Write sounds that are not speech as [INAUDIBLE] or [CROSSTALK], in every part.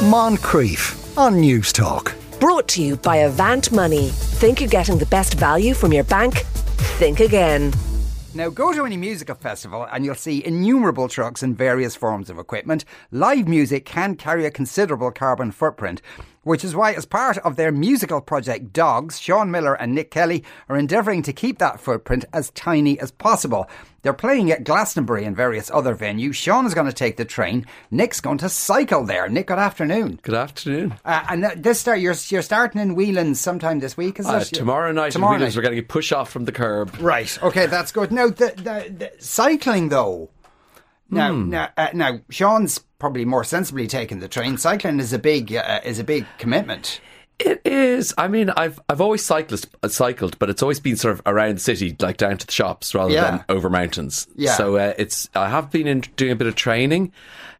Moncrieff on Newstalk. Brought to you by Avant Money. Think you're getting the best value from your bank? Think again. Now, go to any musical festival and you'll see innumerable trucks and various forms of equipment. Live music can carry a considerable carbon footprint, which is why, as part of their musical project Dogs, Sean Millar and Nick Kelly are endeavouring to keep that footprint as tiny as possible. They're playing at Glastonbury and various other venues. Sean is going to take the train. Nick's going to cycle there. Nick, good afternoon. Good afternoon. Uh, and this start, you're you're starting in Whelan's sometime this week, is Uh, it? tomorrow night, Tomorrow in night. we're getting a push off from the curb. Right. Okay, that's good. Now, the, the, the cycling though. Now, Hmm. now, uh, now, Sean's probably more sensibly taking the train. Cycling is a big uh, is a big commitment. It is. I mean, I've I've always cyclist, uh, cycled, but it's always been sort of around the city, like down to the shops, rather Yeah. than over mountains. Yeah. So uh, it's. I have been in, doing a bit of training.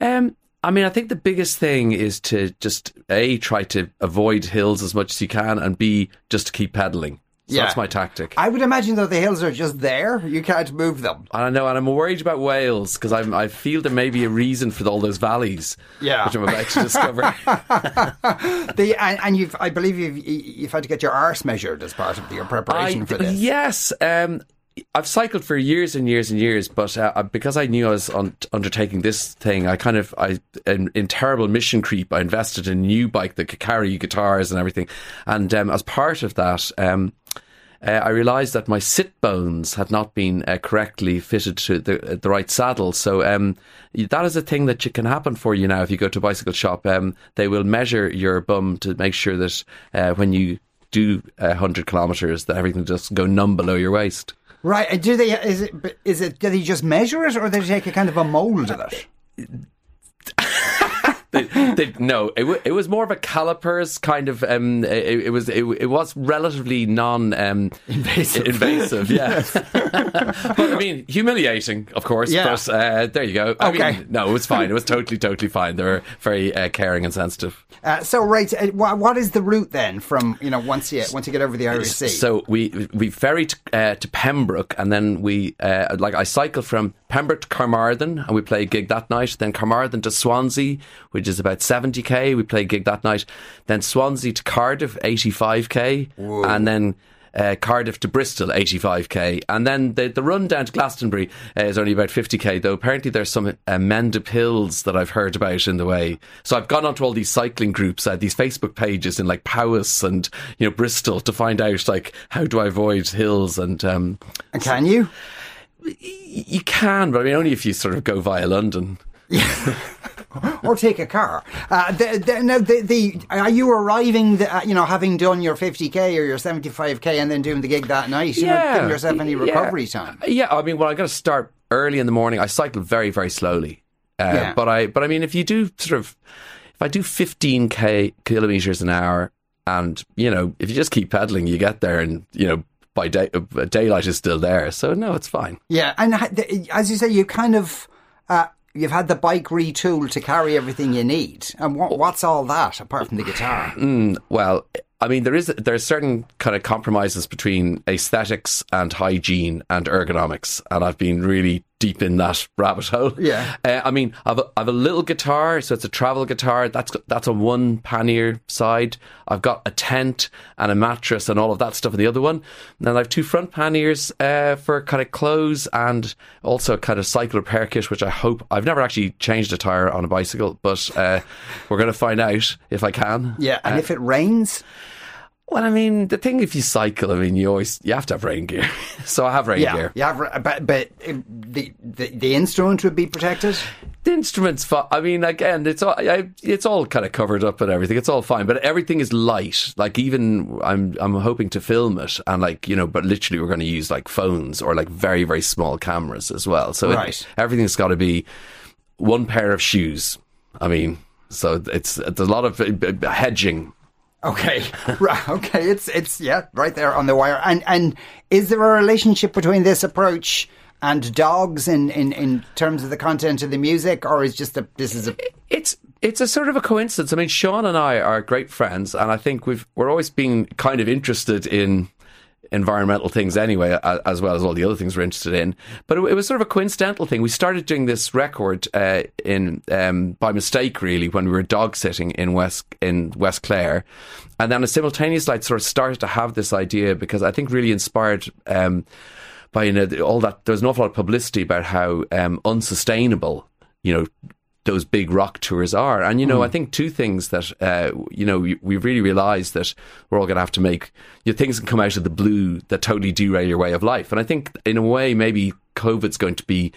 Um, I mean, I think the biggest thing is to just a try to avoid hills as much as you can, and b just to keep pedaling. So Yeah. that's my tactic. I would imagine that the hills are just there. You can't move them. I know, and I'm worried about Wales because. I feel there may be a reason for all those valleys, Yeah. which I'm about to discover. [LAUGHS] [LAUGHS] The, and, and you've, I believe you've you've had to get your arse measured as part of your preparation I- for this. Yes. Um, I've cycled for years and years and years, but uh, because I knew I was on, undertaking this thing, I kind of, I in, in terrible mission creep, I invested in a new bike that could carry guitars and everything. And um, as part of that, um, uh, I realised that my sit bones had not been uh, correctly fitted to the uh, the right saddle. So um, that is a thing that can happen for you now if you go to a bicycle shop. Um, they will measure your bum to make sure that uh, when you do uh, hundred kilometres, that everything doesn't go numb below your waist. Right. and Do they? Is it? Is it? Do they just measure it, or do they take a kind of a mould of it? [LAUGHS] they, they, no, it, w- it was more of a calipers kind of. Um, it, it was it, it was relatively non um, Invasive. invasive, yeah. [LAUGHS] but I mean, humiliating, of course. Yeah. But uh, there you go. I Okay. mean, no, it was fine. It was totally, totally fine. They were very uh, caring and sensitive. Uh, so right, uh, wha- what is the route then from you know once you once you get over the Irish Sea? So we we ferried uh, to Pembroke, and then we uh, like I cycled from To Carmarthen, and we play a gig that night. Then Carmarthen to Swansea, which is about seventy k. We play a gig that night. Then Swansea to Cardiff, eighty five k, and then. Uh, Cardiff to Bristol, 85k. And then the, the run down to Glastonbury uh, is only about 50k, though apparently there's some uh, Mendip Hills that I've heard about in the way. So I've gone onto all these cycling groups, uh, these Facebook pages in like Powys and, you know, Bristol to find out, like, how do I avoid hills? And um, And can you? y- you can, but I mean, only if you sort of go via London. [LAUGHS] or take a car. Uh, the, the, now, the, the, are you arriving, the, uh, you know, having done your 50k or your 75k and then doing the gig that night? You know, giving yourself any yeah. recovery time? Yeah, I mean, well, I got to start early in the morning. I cycle very, very slowly. Uh, Yeah. But I, but I mean, if you do sort of, if I do 15k kilometers an hour, and you know, if you just keep pedaling, you get there, and you know, by day, uh, daylight is still there. So no, it's fine. Yeah, and as you say, you kind of, uh, you've had the bike retooled to carry everything you need. And what, what's all that apart from the guitar? Mm, well, I mean, there is there are certain kind of compromises between aesthetics and hygiene and ergonomics, and I've been really deep in that rabbit hole. Yeah. uh, I mean, I've a, I've a little guitar, so it's a travel guitar. That's that's on one pannier side. I've got a tent and a mattress and all of that stuff on the other one. And then I have two front panniers uh, for kind of clothes and also a kind of cycle repair kit, which I hope I've never actually changed a tire on a bicycle, but uh, we're going to find out if I can. Yeah, and if it rains, Well, I mean, the thing if you cycle, I mean, you always you have to have rain gear. [LAUGHS] so I have rain yeah, gear. you have, but, but uh, the, the the instrument would be protected. The instruments, fi- I mean, again, it's all I, it's all kind of covered up and everything. It's all fine, but everything is light. Like even I'm I'm hoping to film it, and like you know, but literally we're going to use like phones or like very very small cameras as well. So it- everything's got to be one pair of shoes. I mean, so it's there's a lot of uh, hedging Okay, [LAUGHS] right. Okay, it's it's yeah, right there on the wire. And and is there a relationship between this approach and dogs in in in terms of the content of the music, or is just a this is a It's it's a sort of a coincidence. I mean, Sean and I are great friends, and I think we've we're always been kind of interested in environmental things anyway, as well as all the other things we're interested in. But it, was sort of a coincidental thing. We started doing this record uh, in um, by mistake, really, when we were dog sitting in West in West Clare, and then a simultaneous light sort of started to have this idea because I think really inspired. Um, by you know, all that, there's an awful lot of publicity about how um, unsustainable you know those big rock tours are. And, you know, mm. I think two things that, uh, you know, we, we really realised that we're all going to have to make, you know, things can come out of the blue that totally derail your way of life. And I think, in a way, maybe COVID's going to be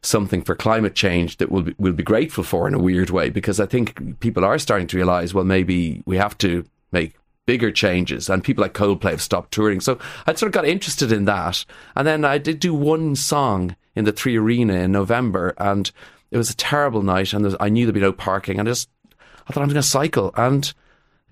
something for climate change that we'll be, we'll be grateful for in a weird way, because I think people are starting to realise, well, maybe we have to make bigger changes and people like Coldplay have stopped touring. So I sort of got interested in that. And then I did do one song in the Three Arena in November and it was a terrible night, and I knew there'd be no parking. And I just, I thought I'm going to cycle, and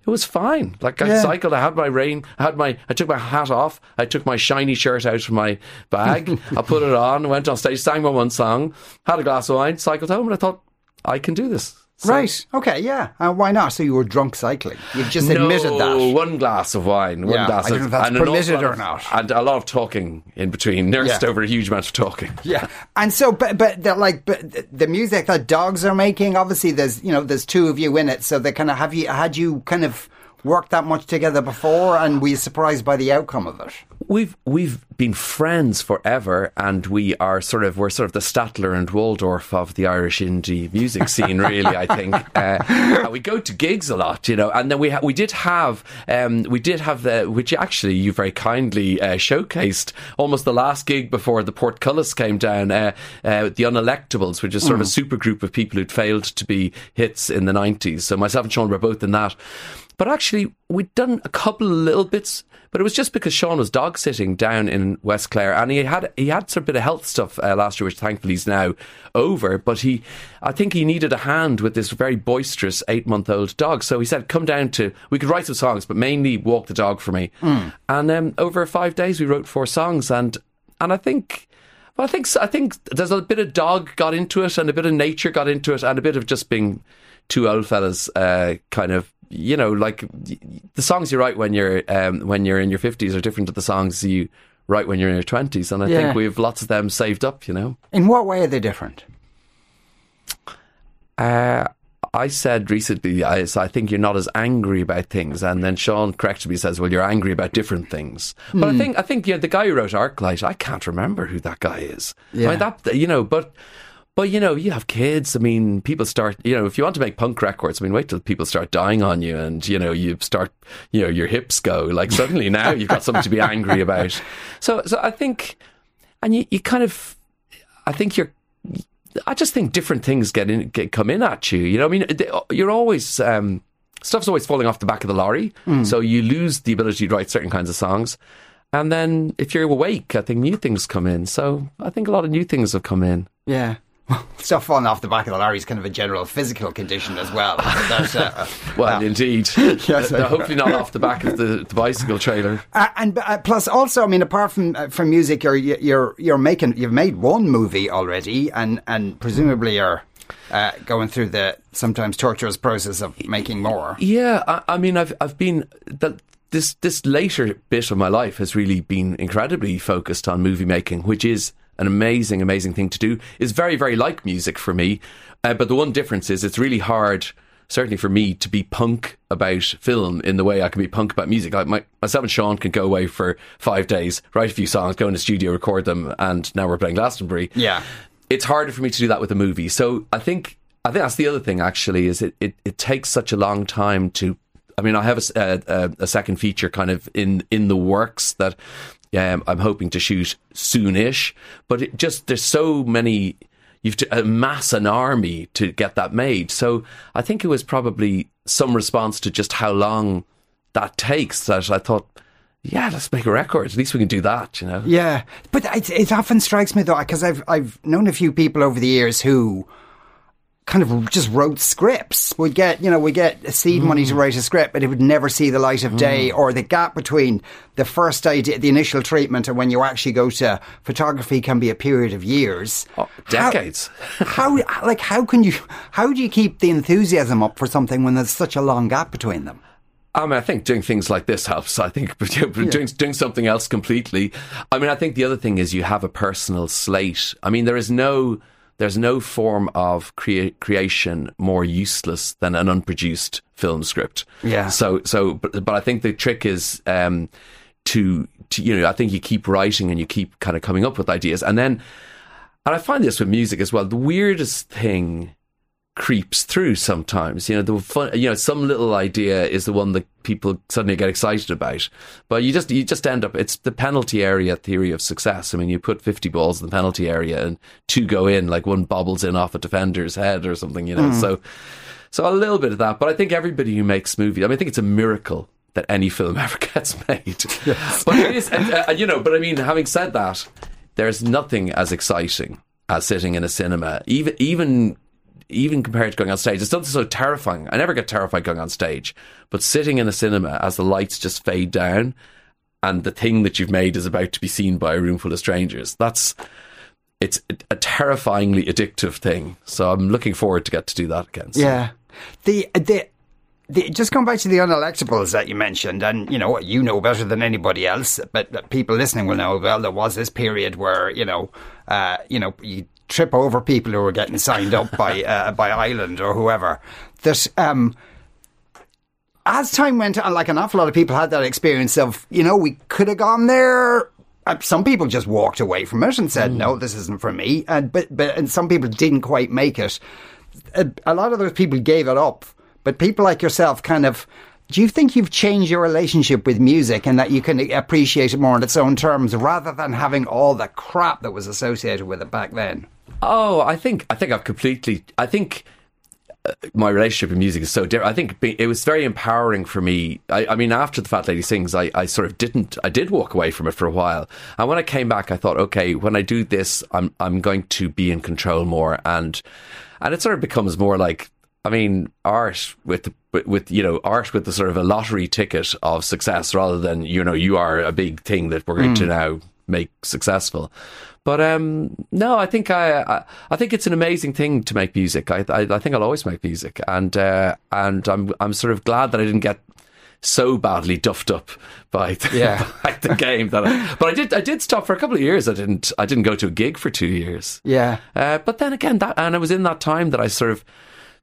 it was fine. Like I yeah. cycled, I had my rain, I had my, I took my hat off, I took my shiny shirt out from my bag, [LAUGHS] I put it on, went on stage, sang my one song, had a glass of wine, cycled home, and I thought I can do this. So, right. Okay. Yeah. Uh, why not? So you were drunk cycling. You've just admitted no, that. One glass of wine. One yeah, glass I don't of, know if that's permitted or not. And a lot of talking in between. Nursed yeah. over a huge amount of talking. [LAUGHS] Yeah. And so, but but like, but the music that dogs are making. Obviously, there's you know there's two of you in it. So they kind of have you had you kind of worked that much together before, and were you surprised by the outcome of it? We've we've been friends forever, and we are sort of we're sort of the Statler and Waldorf of the Irish indie music scene. Really, I think [LAUGHS] uh, we go to gigs a lot, you know, and then we ha- we did have um, we did have the which actually you very kindly uh, showcased almost the last gig before the portcullis came down. Uh, uh the Unelectables, which is sort mm. of a mm. super group of people who'd failed to be hits in the nineties. So myself and Sean were both in that. But actually, we'd done a couple of little bits, but it was just because Sean was dog sitting down in West Clare, and he had he had some bit of health stuff uh, last year, which thankfully is now over. But he, I think he needed a hand with this very boisterous eight month old dog, so he said, "Come down to we could write some songs, but mainly walk the dog for me." Mm. And um, over five days, we wrote four songs, and and I think. Well, I think I think there's a bit of dog got into it, and a bit of nature got into it, and a bit of just being two old fellas, uh, kind of you know, like the songs you write when you're um, when you're in your fifties are different to the songs you write when you're in your twenties, and I yeah. think we have lots of them saved up. You know, in what way are they different? Uh, I said recently, I, I, think you're not as angry about things, and then Sean corrected me, says, "Well, you're angry about different things." Mm. But I hmm. think, I think, yeah, the guy who wrote ArcLight, I can't remember who that guy is. Yeah, I mean, that you know, but but you know, you have kids. I mean, people start. You know, if you want to make punk records, I mean, wait till people start dying on you, and you know, you start. You know, your hips go. Like suddenly now you've got something to be angry about. [LAUGHS] So, so I think, and you, you kind of, I think you're. I just think different things get in, get come in at you. You know, I mean, you're always. Um, stuff's always falling off the back of the lorry, mm. so you lose the ability to write certain kinds of songs. And then if you're awake, I think new things come in. So I think a lot of new things have come in. Yeah. [LAUGHS] stuff falling off the back of the lorry is kind of a general physical condition as well. That, uh, [LAUGHS] well, indeed. [LAUGHS] yes, hopefully not off the back of the, the bicycle trailer. Uh, and uh, plus, also, I mean, apart from uh, from music, you're you're you're making you've made one movie already, and and presumably you're. Uh, going through the sometimes torturous process of making more. Yeah, I, I mean, I've I've been the, this this later bit of my life has really been incredibly focused on movie making, which is an amazing, amazing thing to do. Is very, very like music for me. Uh, but the one difference is it's really hard, certainly for me, to be punk about film in the way I can be punk about music. Like my, myself and Sean can go away for five days, write a few songs, go in the studio, record them, and now we're playing Glastonbury. Yeah. It's harder for me to do that with a movie. So I think I think that's the other thing. Actually, is it it, it takes such a long time to I mean, I have a, a, a, second feature kind of in in the works that um, I'm hoping to shoot soonish. But it just there's so many. You've to amass an army to get that made. So I think it was probably some response to just how long that takes that I thought, yeah, let's make a record. At least we can do that, you know. Yeah, but it, it often strikes me though because I've I've known a few people over the years who kind of just wrote scripts. We'd get, you know, we get seed mm. money to mm. write a script, but it would never see the light of day mm. or the gap between the first idea, the initial treatment and when you actually go to photography can be a period of years. Oh, decades. How, [LAUGHS] how, like, how can you, how do you keep the enthusiasm up for something when there's such a long gap between them? I mean, I think doing things like this helps. I think [LAUGHS] doing doing something else completely. I mean, I think the other thing is you have a personal slate. I mean, there is no there's no form of crea- creation more useless than an unproduced film script. Yeah. So so, but, but I think the trick is um, to to you know I think you keep writing and you keep kind of coming up with ideas and then and I find this with music as well. The weirdest thing creeps through sometimes. You know, the fun, you know, some little idea is the one that people suddenly get excited about. But you just you just end up it's the penalty area theory of success. I mean, you put 50 balls in the penalty area and two go in like one bobbles in off a defender's head or something, you know. Mm. So so a little bit of that, but I think everybody who makes movies, I mean, I think it's a miracle that any film [LAUGHS] ever gets made. Yes. But it is, and, uh, you know, but I mean, having said that, there's nothing as exciting as sitting in a cinema, even even even compared to going on stage, it's not so terrifying. I never get terrified going on stage, but sitting in a cinema as the lights just fade down and the thing that you've made is about to be seen by a room full of strangers, that's it's a terrifyingly addictive thing. So I'm looking forward to get to do that again. So. Yeah. The the the, just going back to the unelectables that you mentioned, and you know you know better than anybody else, but people listening will know. Well, there was this period where you know, uh, you know, you trip over people who were getting signed up by [LAUGHS] uh, by Island or whoever. That um, as time went on, like an awful lot of people had that experience of, you know, we could have gone there. Uh, some people just walked away from it and said, mm. "No, this isn't for me." And but but and some people didn't quite make it. A, a lot of those people gave it up, but people like yourself kind of do you think you've changed your relationship with music and that you can appreciate it more on its own terms rather than having all the crap that was associated with it back then? Oh, I think I think I've completely. I think uh, my relationship with music is so different. I think it was very empowering for me. I, I, mean, after the Fat Lady Sings, I, I sort of didn't. I did walk away from it for a while, and when I came back, I thought, okay, when I do this, I'm I'm going to be in control more, and and it sort of becomes more like. I mean, art with the, with, with you know art with the sort of a lottery ticket of success, rather than you know you are a big thing that we're going mm. to now make successful. But um, no, I think I, I, I think it's an amazing thing to make music. I I, I think I'll always make music, and uh, and I'm I'm sort of glad that I didn't get so badly duffed up by the, yeah. [LAUGHS] by the game that I, but I did I did stop for a couple of years I didn't I didn't go to a gig for 2 years yeah uh, but then again that and it was in that time that I sort of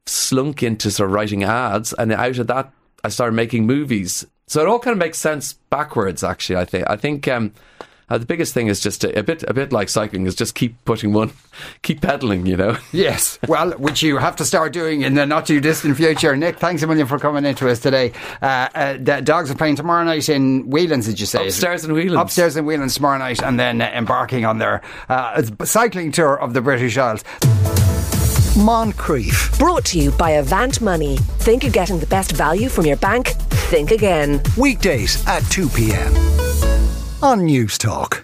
slunk into sort of writing ads and out of that I started making movies so it all kind of makes sense backwards actually I think I think um, uh, the biggest thing is just a, a, bit, a bit like cycling, is just keep putting one, [LAUGHS] keep pedaling. You know. [LAUGHS] Yes, well, which you have to start doing in the not too distant future. Nick, thanks a million for coming into us today. Uh, uh, the dogs are playing tomorrow night in Whelan's. Did you say upstairs in Whelan's? Upstairs in Whelan's tomorrow night, and then uh, embarking on their uh, cycling tour of the British Isles. Moncrieff. Brought to you by Avant Money. Think you're getting the best value from your bank? Think again. Weekdays at 2 p.m on Newstalk.